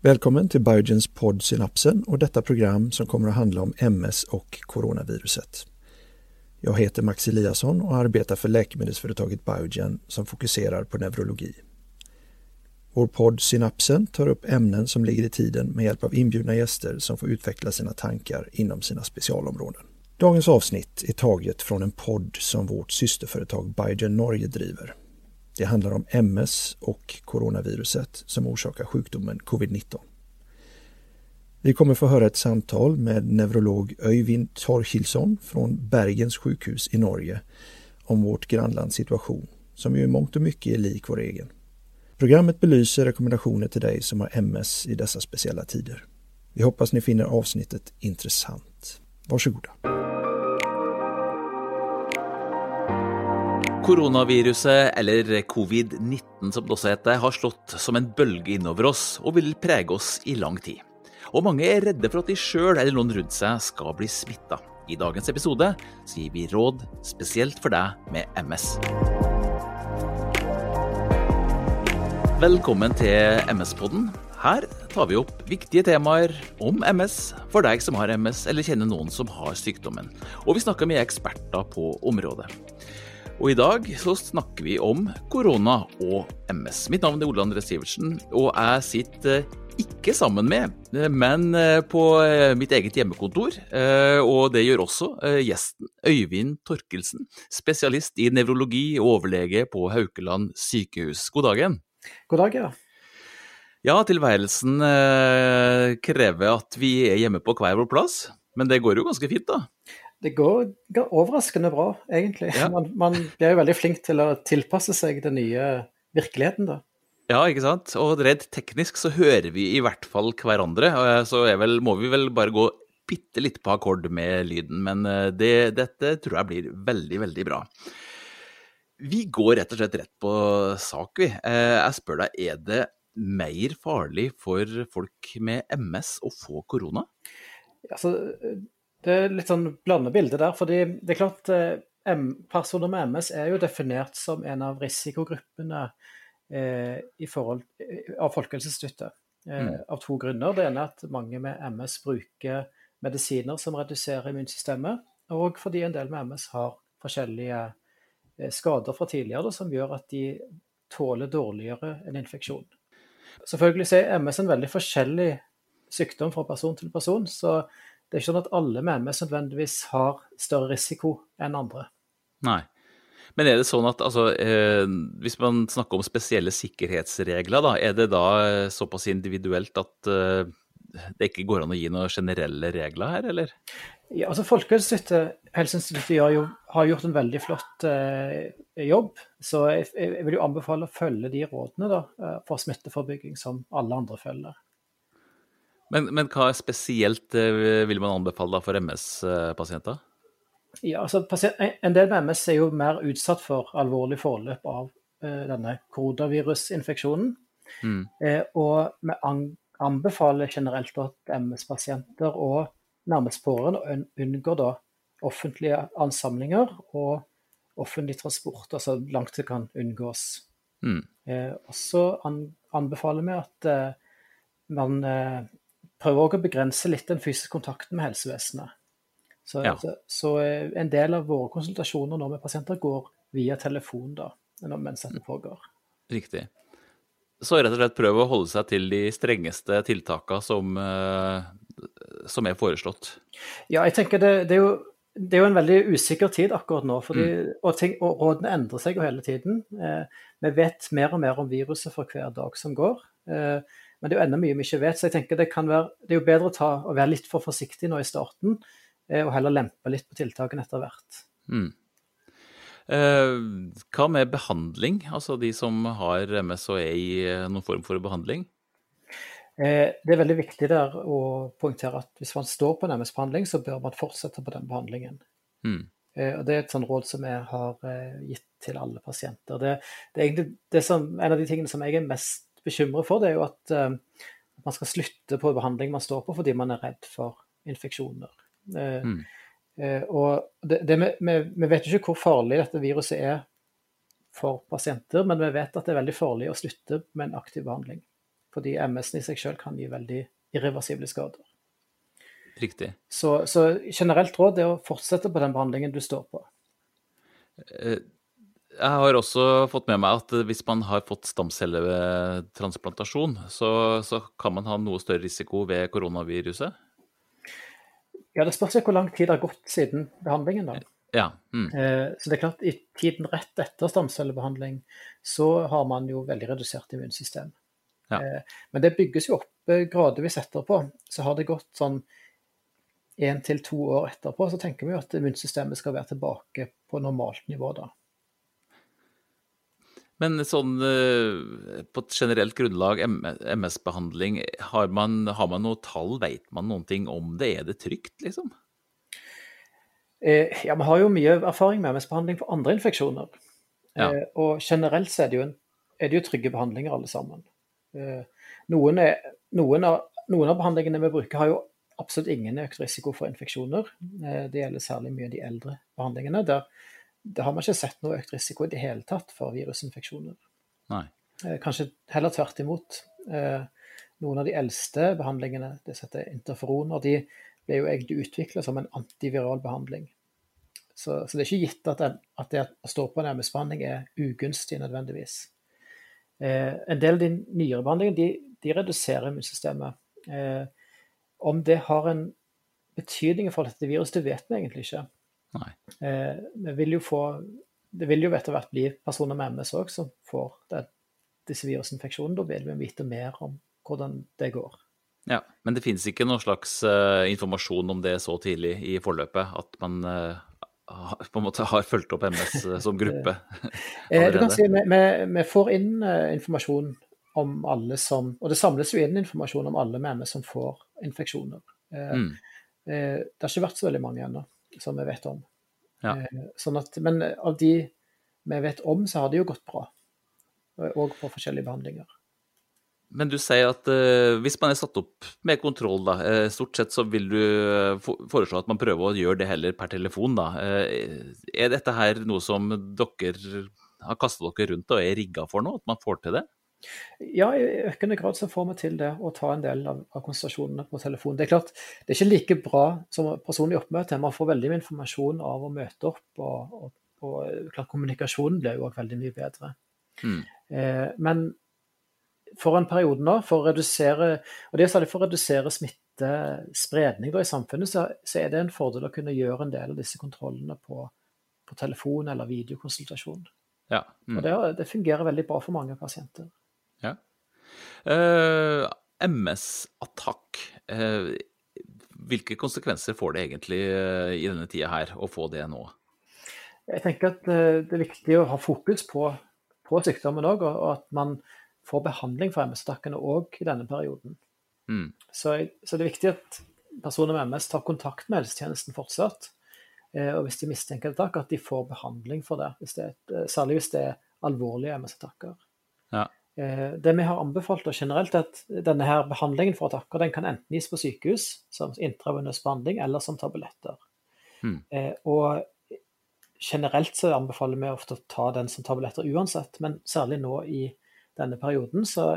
Välkommen till Biogens podd Synapsen och detta program som kommer att handla om MS och coronaviruset. Jag heter Max Eliasson och arbetar för läkemedelsföretaget Biogen som fokuserar på neurologi. Vår podd Synapsen tar upp ämnen som ligger i tiden med hjälp av inbjudna gäster som får utveckla sina tankar inom sina specialområden. Dagens avsnitt är taget från en podd som vårt systerföretag Biogen Norge driver. Det handlar om MS och coronaviruset som orsakar sjukdomen covid-19. Vi kommer få höra ett samtal med neurolog Öyvind Torkilsson från Bergens sjukhus i Norge om vårt grannlands situation, som ju i mångt och mycket är lik vår egen. Programmet belyser rekommendationer till dig som har MS i dessa speciella tider. Vi hoppas ni finner avsnittet intressant. Varsågoda. Koronaviruset, eller covid-19 som det også heter, har slått som en bølge innover oss og vil prege oss i lang tid. Og mange er redde for at de sjøl eller noen rundt seg skal bli smitta. I dagens episode gir vi råd spesielt for deg med MS. Velkommen til MS-podden. Her tar vi opp viktige temaer om MS for deg som har MS eller kjenner noen som har sykdommen. Og vi snakker med eksperter på området. Og i dag så snakker vi om korona og MS. Mitt navn er Ole André Sivertsen, og jeg sitter ikke sammen med, men på mitt eget hjemmekontor. Og det gjør også gjesten Øyvind Torkelsen, spesialist i nevrologi og overlege på Haukeland sykehus. God dagen. God dag, ja. Ja, tilværelsen krever at vi er hjemme på hver vår plass, men det går jo ganske fint, da. Det går, går overraskende bra, egentlig. Ja. Man, man blir jo veldig flink til å tilpasse seg den nye virkeligheten, da. Ja, ikke sant. Og redd teknisk så hører vi i hvert fall hverandre. Så vel, må vi vel bare gå bitte litt på akkord med lyden. Men det, dette tror jeg blir veldig, veldig bra. Vi går rett og slett rett på sak, vi. Jeg spør deg, er det mer farlig for folk med MS å få korona? Altså, det er litt sånn blande bilde der. fordi det er klart eh, Personer med MS er jo definert som en av risikogruppene eh, i forhold, av Folkehelseinstituttet. Eh, Mm. Av to grunner. Det ene er at mange med MS bruker medisiner som reduserer immunsystemet. Og fordi en del med MS har forskjellige eh, skader fra tidligere som gjør at de tåler dårligere en infeksjon. Selvfølgelig er MS en veldig forskjellig sykdom fra person til person. så det er ikke sånn at alle med MS nødvendigvis har større risiko enn andre. Nei. Men er det sånn at altså, eh, hvis man snakker om spesielle sikkerhetsregler, da, er det da eh, såpass individuelt at eh, det ikke går an å gi noen generelle regler her, eller? Ja, altså Folkehelseinstituttet jo, har gjort en veldig flott eh, jobb. Så jeg, jeg vil jo anbefale å følge de rådene da, eh, for smitteforebygging som alle andre følger. Men, men hva spesielt eh, vil man anbefale da for MS-pasienter? Ja, altså En del med MS er jo mer utsatt for alvorlig forløp av eh, denne koronavirusinfeksjonen. Mm. Eh, og vi anbefaler generelt at MS-pasienter og nærmest pårørende unngår da offentlige ansamlinger og offentlig transport, altså langt det kan unngås. Mm. Og så anbefaler vi at man prøver også å begrense litt den fysiske kontakten med helsevesenet. Så, Ja. så, så eh, en del av våre konsultasjoner nå med pasienter går via telefon da, mens dette pågår. Riktig. Så rett og slett prøve å holde seg til de strengeste tiltakene som, eh, som er foreslått. Ja, jeg tenker det, det, er jo, det er jo en veldig usikker tid akkurat nå, fordi, og, ting, og rådene endrer seg jo hele tiden. Eh, vi vet mer og mer om viruset for hver dag som går. Eh, men det er jo enda mye vi ikke vet, så jeg tenker det, kan være, det er jo bedre å, ta, å være litt for forsiktig nå i starten, eh, og heller lempe litt på tiltakene etter hvert. Mm. Eh, hva med behandling? Altså de som har MS og er i eh, noen form for behandling? Eh, det er veldig viktig der å poengtere at hvis man står på en MS-behandling, så bør man fortsette på den behandlingen. Mm. Eh, og Det er et sånt råd som jeg har gitt til alle pasienter. Det, det er egentlig det som, en av de tingene som jeg er mest bekymret for, det er jo at eh, man skal slutte på behandling man står på fordi man er redd for infeksjoner. Eh, Mm. eh, og det, det, vi, vi, vi vet jo ikke hvor farlig dette viruset er for pasienter, men vi vet at det er veldig farlig å slutte med en aktiv behandling. fordi MS-en i seg selv kan gi veldig irreversible skader. Riktig. Så, så generelt råd er å fortsette på den behandlingen du står på. Eh, jeg har også fått med meg at hvis man har fått stamcelletransplantasjon, så, så kan man ha noe større risiko ved koronaviruset? Ja, Det spørs hvor lang tid det har gått siden behandlingen. da. Ja. Mm. Eh, så det er klart, I tiden rett etter stamcellebehandling så har man jo veldig redusert immunsystem. Ja. Eh, men det bygges jo opp gradvis etterpå. Så har det gått sånn én til to år etterpå, så tenker vi jo at immunsystemet skal være tilbake på normalt nivå da. Men sånn eh, på et generelt grunnlag, MS-behandling, har, har, man noe tall? Vet man noen ting om det? Er det trygt, liksom? Eh, ja, vi har jo mye erfaring med MS-behandling for andre infeksjoner. Ja. Eh, og generelt så er det, jo er det jo trygge behandlinger alle sammen. Noen, er, noen, av, noen, av, behandlingene vi bruker har jo absolutt ingen økt risiko for infeksjoner. Det gjelder særlig mye de eldre behandlingene. der det har man ikke sett noe økt risiko i det hele tatt for virusinfeksjoner. Nei. Eh, kanskje heller tvert imot. Eh, noen av de eldste behandlingene, det heter interferoner, de ble jo egentlig utvikla som en antiviral behandling. Så, så, det er ikke gitt at, at det å stå på en MS-behandling er ugunstig nødvendigvis. Eh, en del av de nyere behandlingene de, de reduserer immunsystemet. Eh, om det har en betydning for dette viruset, det vet vi egentlig ikke. Eh, vi vil få, det vil jo etter hvert bli personer med MS òg som får det, disse virusinfeksjonene. Da vil vi vite mer om hvordan det går. Ja, Men det finnes ikke noen slags uh, informasjon om det så tidlig i forløpet? At man uh, på en måte har fulgt opp MS uh, som gruppe? du kan si vi, vi, vi får inn informasjon om alle som Og det samles jo inn informasjon om alle med MS som får infeksjoner. Mm. det har ikke vært så veldig mange ennå som vi vet om. Ja. Eh, sånn at, men av de vi vet om, så har det jo gått bra. Og på forskjellige behandlinger. Men du sier at eh, hvis man er satt opp med kontroll, da, eh, stort sett så vil du uh, foreslå at man prøver å gjøre det heller per telefon, da. er dette her noe som dere har kastet dere rundt og er rigga for nå, at man får til det? Ja, i økende grad så får vi til det å ta en del av, av konsultasjonene på telefon. Det er klart, det er ikke like bra som personlig oppmøte. Man får veldig mye informasjon av å møte opp, og, og, og klart kommunikasjonen blir jo også veldig mye bedre. Mm. Eh, men for en periode nå, for å redusere og det er særlig for å redusere smittespredning i samfunnet, så, så, er det en fordel å kunne gjøre en del av disse kontrollene på, på telefon eller videokonsultasjon. Ja. Mm. Og det, det fungerer veldig bra for mange pasienter. Ja. Uh, eh, MS-attakk. Uh, hvilke konsekvenser får det egentlig uh, i denne tida her, å få det nå? Jeg tenker at det er viktig å ha fokus på, på sykdommen òg, og, at man får behandling for MS-attakkene òg i denne perioden. Mm. Så, så, det er viktig at personer med MS tar kontakt med helsetjenesten fortsatt. Og hvis de mistenker attakk, at de får behandling for det. Hvis det er, særlig hvis det er alvorlige MS-attakker. Ja. Eh, det vi har anbefalt og generelt, er at denne her behandlingen for attakker den kan enten gis på sykehus som intravenøs behandling eller som tabletter. Mm. Og generelt så anbefaler vi ofte å ta den som tabletter uansett, men særlig nå i denne perioden så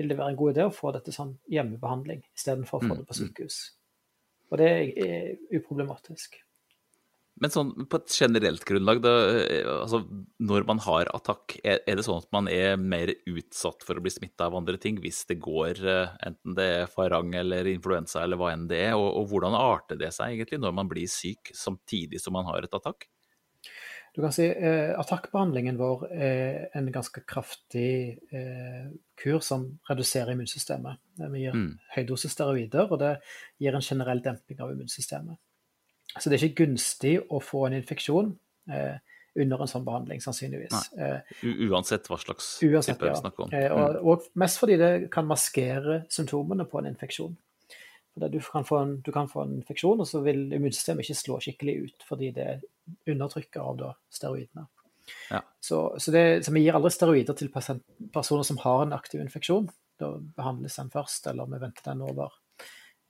vil det være en god idé å få dette som hjemmebehandling istedenfor å få mm, det på mm. sykehus. Og det er uproblematisk. Men sånn på et generelt grunnlag, da, eh, altså når man har attakk, er, er, det sånn at man er mer utsatt for å bli smitta av andre ting hvis det går, eh, enten det er farang eller influensa eller hva enn det er? Og, og, hvordan arter det seg egentlig når man blir syk samtidig som man har et attakk? Du kan si eh, Attakkbehandlingen vår er en ganske kraftig eh, kur som reduserer immunsystemet. Vi gir mm. høydosis steroider, og det gir en generell demping av immunsystemet. Så det er ikke gunstig å få en infeksjon eh, under en sånn behandling, sannsynligvis. Eh, uansett hva slags uansett, type vi snakker om. Mm. og, og, mest fordi det kan maskere symptomene på en infeksjon. Du kan, en, du, kan få en, infeksjon, og så vil immunsystemet ikke slå skikkelig ut fordi det undertrykker av da, steroidene. Ja. Så, så, det, så, vi gir aldri steroider til personer som har en aktiv infeksjon. Da behandles den først, eller vi venter den over.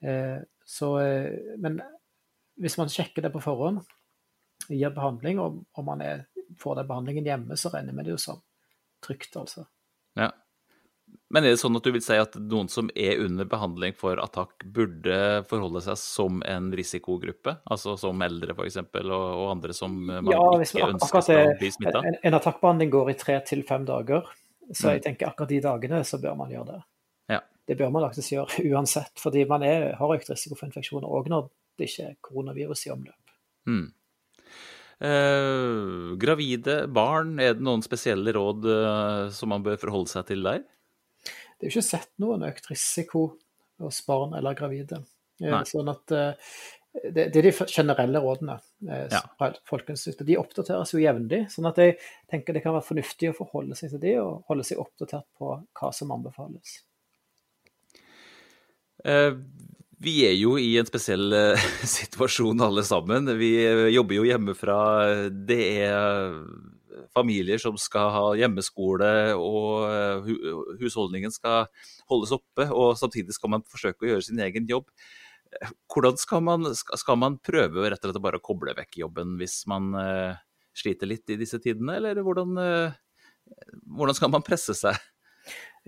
Eh, så, eh, men hvis man sjekker det på forhånd, gir behandling, og, og man er, får den behandlingen hjemme, så regner vi det jo som trygt, altså. Ja. Men er det sånn at du vil si at noen som er under behandling for attakk, burde forholde seg som en risikogruppe? Altså som eldre f.eks., og, og andre som man ja, ikke ønsker skal bli smitta? En, en attakkbehandling går i tre til fem dager, så mm. jeg tenker akkurat de dagene så bør man gjøre det. Ja. Det bør man faktisk gjøre uansett, fordi man er, har økt risiko for infeksjoner òg når ikke er koronavirus i omløp. Mm. Eh, gravide barn, er det noen spesielle råd eh, som man bør forholde seg til der? det er jo ikke sett noen økt risiko hos barn eller gravide. Eh, Sånn at eh, det, det, er de generelle rådene. Eh, ja. De oppdateres jo jevnlig. sånn at jeg tenker det kan være fornuftig å forholde seg til de, og holde seg oppdatert på hva som anbefales. Vi er jo i en spesiell situasjon alle sammen. Vi jobber jo hjemmefra. Det er familier som skal ha hjemmeskole, og eh, husholdningen skal holdes oppe, og samtidig skal man forsøke å gjøre sin egen jobb. Hvordan skal man, skal man prøve rett og slett bare å koble vekk jobben hvis man sliter litt i disse tidene, eller hvordan, hvordan skal man presse seg?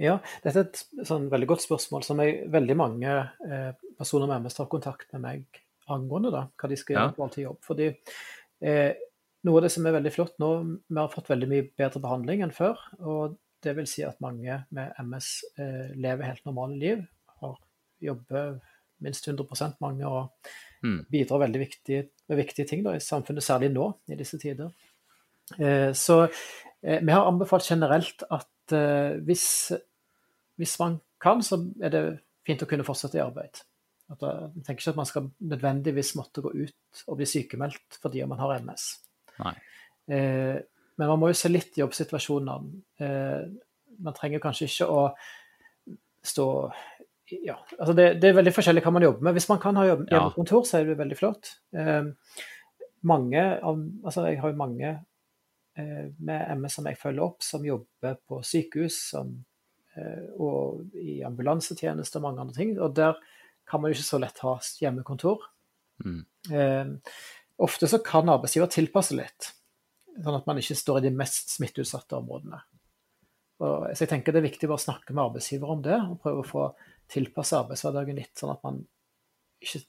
Ja, dette er et sånn veldig godt spørsmål som jeg, veldig mange eh, personer med MS tar kontakt med meg angående, da, hva de skal gjøre ja. på all jobb. Fordi eh, noe av det som er veldig flott nå, vi har fått veldig mye bedre behandling enn før. og det vil si at mange med MS eh, lever helt normale liv. Har jobber minst 100 mange og mm. bidrar veldig viktig, med viktige ting da, i samfunnet, særlig nå i disse tider. Eh, så eh, vi har anbefalt generelt at eh, hvis, hvis, man kan, så er det fint å kunne fortsette i arbeid. At, eh, jeg tenker ikke at man skal nødvendigvis måtte gå ut og bli sykemeldt fordi man har MS. Eh, men man må jo se litt i jobbsituasjonene. Eh, man trenger kanskje ikke å stå ja, altså det, det, er veldig forskjellig hva man jobber med. Hvis man kan ha jobb, hjemmekontor, så er det veldig flott. Eh, mange av, altså jeg har jo mange eh, med MS som jeg følger opp, som jobber på sykehus som, eh, og i ambulansetjeneste og mange andre ting. Og der kan man jo ikke så lett ha hjemmekontor. Mm. Eh, Ofte så kan arbeidsgiver tilpasse litt, sånn at man ikke står i de mest smitteutsatte områdene. Og, så jeg tenker Det er viktig å snakke med arbeidsgiver om det, og prøve å få tilpasse arbeidshverdagen litt. sånn at man ikke,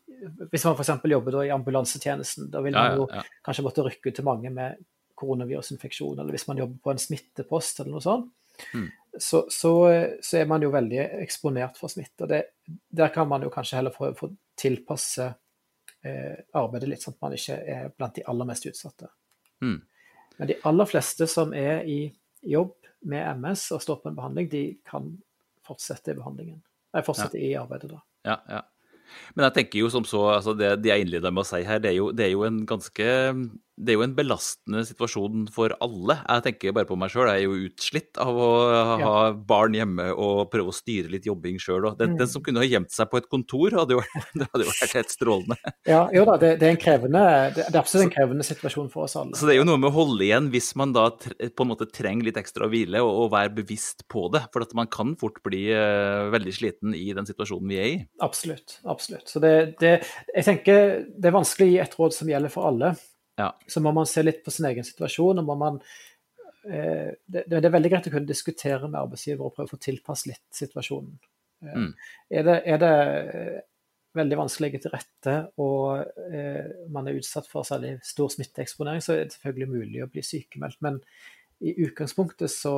Hvis man f.eks. jobber i ambulansetjenesten, da vil man jo ja, ja. kanskje måtte rykke ut til mange med koronavirusinfeksjon, eller hvis man jobber på en smittepost eller noe sånt, mm. så, så, så, er man jo veldig eksponert for smitte. og det, Der kan man jo kanskje heller få, få tilpasse eh, arbeidet litt, sånn at man ikke er blant de aller mest utsatte. Mm. Men de aller fleste som er i jobb med MS og står på en behandling, de kan fortsette i behandlingen. Nei, fortsette ja. i arbeidet, da. Ja, ja. Men jeg tenker jo som så, altså det, det jeg innleda med å si her, det er, jo, det er jo en ganske det er jo en belastende situasjon for alle. Jeg tenker bare på meg sjøl, jeg er jo utslitt av å ha ja. barn hjemme og prøve å styre litt jobbing sjøl. Den, mm. den, som kunne ha gjemt seg på et kontor, hadde jo, det hadde jo vært helt strålende. Ja, jo da, det, det, er en krevende, det, er absolutt en krevende situasjon for oss alle. Så det er jo noe med å holde igjen hvis man da på en måte trenger litt ekstra hvile, og, og være bevisst på det. For at man kan fort bli uh, veldig sliten i den situasjonen vi er i. Absolutt. absolutt. Så det, jeg tenker det er vanskelig å gi et råd som gjelder for alle. Ja. Så må man se litt på sin egen situasjon. og må man eh, det, det, er veldig greit å kunne diskutere med arbeidsgiver og prøve å få tilpasse litt situasjonen. Eh, mm. Er, det, er, det, eh, veldig vanskelig å legge til rette og eh, man er utsatt for særlig stor smitteeksponering, så er det selvfølgelig mulig å bli sykemeldt. Men i utgangspunktet så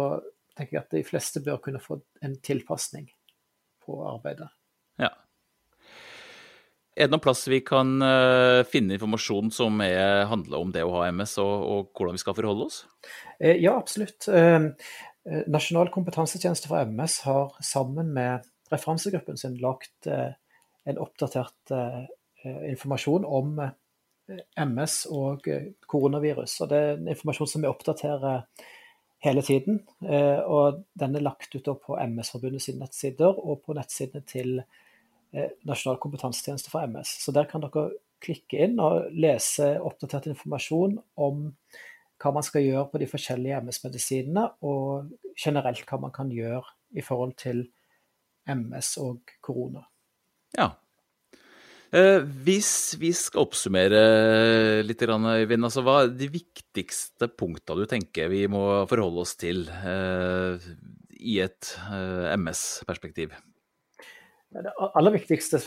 tenker jeg at de fleste bør kunne få en tilpasning på arbeidet. Er det noen plass vi kan uh, finne informasjon som er, handler om det å ha MS, og, og, hvordan vi skal forholde oss? Eh, ja, absolutt. Uh, Nasjonal kompetansetjeneste for MS har sammen med referansegruppen sin lagt en oppdatert informasjon om MS og koronavirus. Og det er en informasjon som vi oppdaterer hele tiden. og den er lagt ut på MS-forbundet sine nettsider og på nettsidene til Eh, Nasjonal kompetansetjeneste for MS. Så der kan dere klikke inn og lese oppdatert informasjon om hva man skal gjøre på de forskjellige MS-medisinene, og generelt hva man kan gjøre i forhold til MS og korona. Ja. Eh, hvis vi skal oppsummere litt, Øyvind, altså hva er de viktigste punktene du tenker vi må forholde oss til eh, i et MS-perspektiv? Det aller viktigste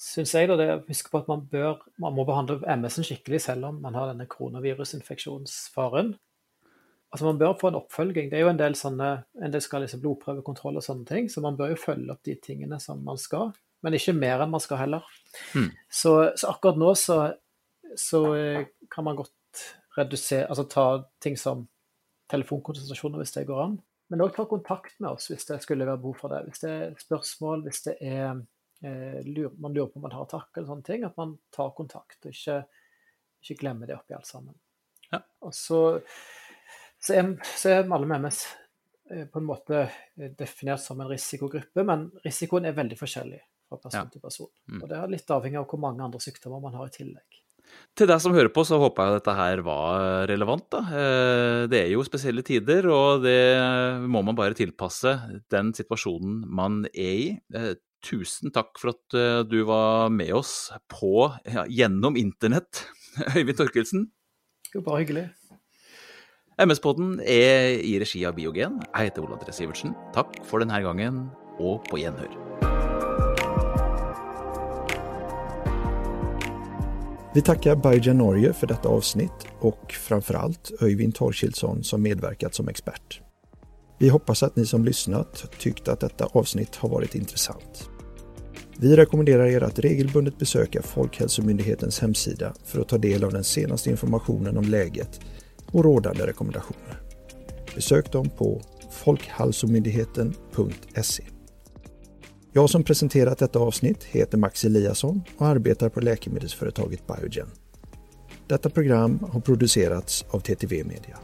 syns jeg da, det er å huske på at man, bør, man må behandle MS-en skikkelig selv om man har denne koronavirusinfeksjonsfaren. Altså Man bør få en oppfølging. Det er jo en del sånne, en del skal liksom blodprøvekontroll og sånne ting, så man bør jo følge opp de tingene som man skal. Men ikke mer enn man skal heller. Mm. Så, så, akkurat nå så, så, eh, kan man godt redusere, altså ta ting som telefonkonsultasjoner hvis det går an. Men òg ta kontakt med oss hvis det skulle være behov for det. Hvis det er spørsmål, hvis det er eh, lur, man lurer på om man har takk eller sånne ting, at man tar kontakt og ikke, ikke glemmer det oppi alt sammen. Ja. Og så, så, er, så er alle med MS eh, på en måte eh, definert som en risikogruppe, men risikoen er veldig forskjellig fra person ja. til person. Mm. Og det er litt avhengig av hvor mange andre sykdommer man har i tillegg. Til deg som hører på, så håper jeg dette her var relevant. Da. Eh, det er jo spesielle tider, og det må man bare tilpasse den situasjonen man er i. Eh, tusen takk for at eh, du var med oss på, ja, gjennom internett, Øyvind Torkelsen. Jo, bare hyggelig. MS-podden er i regi av Biogen. Jeg heter Ola André Sivertsen. Takk for denne gangen, og på gjenhør. Vi tackar Biogen Norge för detta avsnitt och framförallt Öyvind Torkilsson som medverkat som expert. Vi hoppas att ni som lyssnat tyckt att detta avsnitt har varit intressant. Vi rekommenderar er att regelbundet besöka Folkhälsomyndighetens hemsida för att ta del av den senaste informationen om läget och rådande rekommendationer. Besök dem på folkhälsomyndigheten.se. Jag som presenterat detta avsnitt heter Max Eliasson och arbetar på läkemedelsföretaget Biogen. Detta program har producerats av TTV Media.